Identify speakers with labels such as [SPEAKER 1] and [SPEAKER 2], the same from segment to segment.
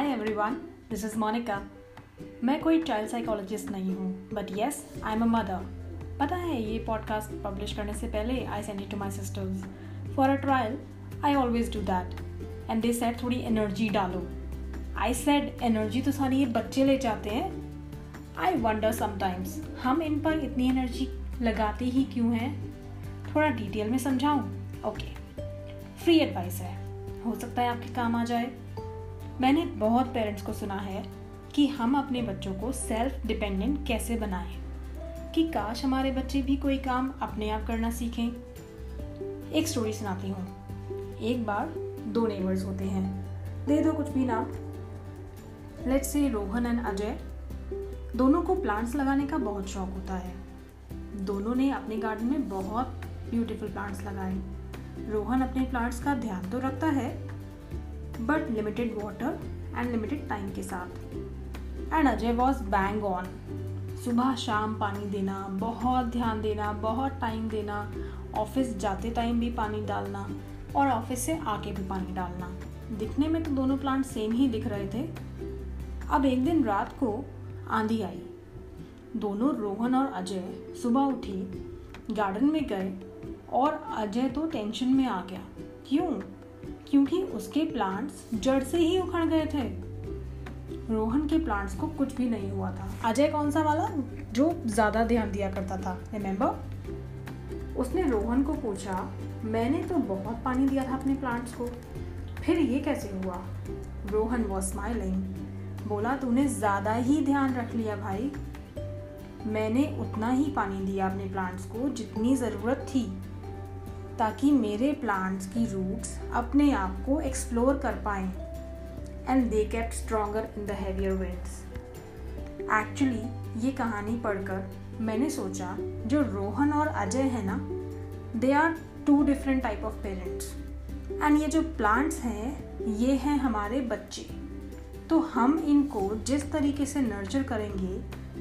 [SPEAKER 1] Hi everyone this is Monika मैं कोई child psychologist नहीं हूँ but yes I am a mother पता है, ये पॉडकास्ट पब्लिश करने से पहले I send it to my sisters for a trial I always do that and they set थोड़ी एनर्जी डालो. आई सेड एनर्जी तो सारी ये बच्चे ले जाते हैं. आई वंडर समटाइम्स हम इन पर इतनी एनर्जी लगाते ही क्यों हैं? थोड़ा डिटेल में समझाऊँ? ओके फ्री एडवाइस है. हो सकता है आपके काम आ जाए. मैंने बहुत पेरेंट्स को सुना है कि हम अपने बच्चों को सेल्फ डिपेंडेंट कैसे बनाएँ? कि काश हमारे बच्चे भी कोई काम अपने आप करना सीखें। एक स्टोरी सुनाती हूँ। एक बार दो नेबर्स होते हैं। दे दो कुछ भी नाम। Let's say Rohan and Ajay. दोनों को प्लांट्स लगाने का बहुत शौक होता है। दोनों ने अपने गार्डन में बहुत ब्यूटीफुल प्लांट्स लगाए। रोहन अपने प्लांट्स का ध्यान तो रखता है but limited water and limited time के साथ। And Ajay was bang on सुबह, शाम पानी देना, बहुत ध्यान देना, बहुत टाइम देना ऑफ़िस जाते टाइम भी पानी डालना और ऑफ़िस से आके भी पानी डालना। दिखने में तो दोनों प्लांट सेम ही दिख रहे थे। अब एक दिन रात को आंधी आई। दोनों रोहन और अजय सुबह उठी गार्डन में गए और अजय तो टेंशन में आ गया। क्यों? क्योंकि उसके प्लांट्स जड़ से ही उखड़ गए थे। रोहन के प्लांट्स को कुछ भी नहीं हुआ था। अजय कौन सा वाला? जो ज़्यादा ध्यान दिया करता था रिमेम्बर उसने रोहन को पूछा, मैंने तो बहुत पानी दिया था अपने प्लांट्स को। फिर ये कैसे हुआ? रोहन वॉज़ स्माइलिंग बोला, तूने ज़्यादा ही ध्यान रख लिया भाई। मैंने उतना ही पानी दिया अपने प्लांट्स को जितनी ज़रूरत थी। ताकि मेरे प्लांट्स की रूट्स अपने आप को एक्सप्लोर कर पाए and they kept stronger in the heavier winds actually ये कहानी पढ़कर मैंने सोचा, जो रोहन और अजय है ना they are two different type of parents and ये जो प्लांट्स हैं, ये हैं हमारे बच्चे. तो हम इनको जिस तरीके से नर्चर करेंगे,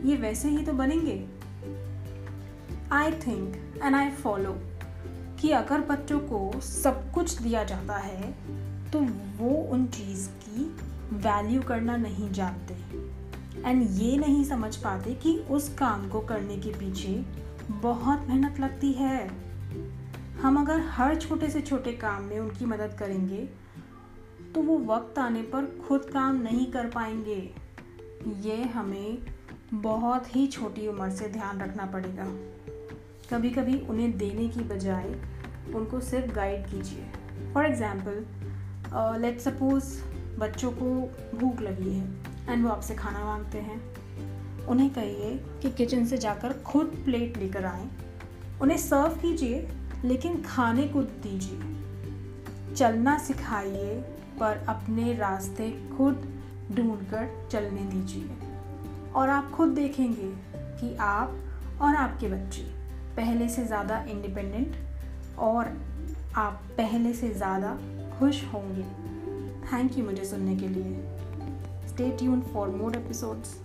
[SPEAKER 1] ये वैसे ही तो बनेंगे? I think and I follow कि अगर बच्चों को सब कुछ दिया जाता है तो वो उन चीज़ की वैल्यू करना नहीं जानते। एंड ये नहीं समझ पाते कि उस काम को करने के पीछे बहुत मेहनत लगती है। हम अगर हर छोटे से छोटे काम में उनकी मदद करेंगे तो वो वक्त आने पर खुद काम नहीं कर पाएँगे। ये हमें बहुत ही छोटी उम्र से ध्यान रखना पड़ेगा। कभी कभी उन्हें देने की बजाय उनको सिर्फ़ गाइड कीजिए। फॉर एग्ज़ाम्पल लेट सपोज़ बच्चों को भूख लगी है एंड वो आपसे खाना मांगते हैं। उन्हें कहिए कि किचन से जाकर खुद प्लेट लेकर आए। उन्हें सर्व कीजिए, लेकिन खाने को दीजिए। चलना सिखाइए, पर अपने रास्ते खुद ढूंढकर चलने दीजिए। और आप खुद देखेंगे कि आप और आपके बच्चे पहले से ज़्यादा इंडिपेंडेंट और आप पहले से ज़्यादा खुश होंगे। थैंक यू मुझे सुनने के लिए। Stay tune for more episodes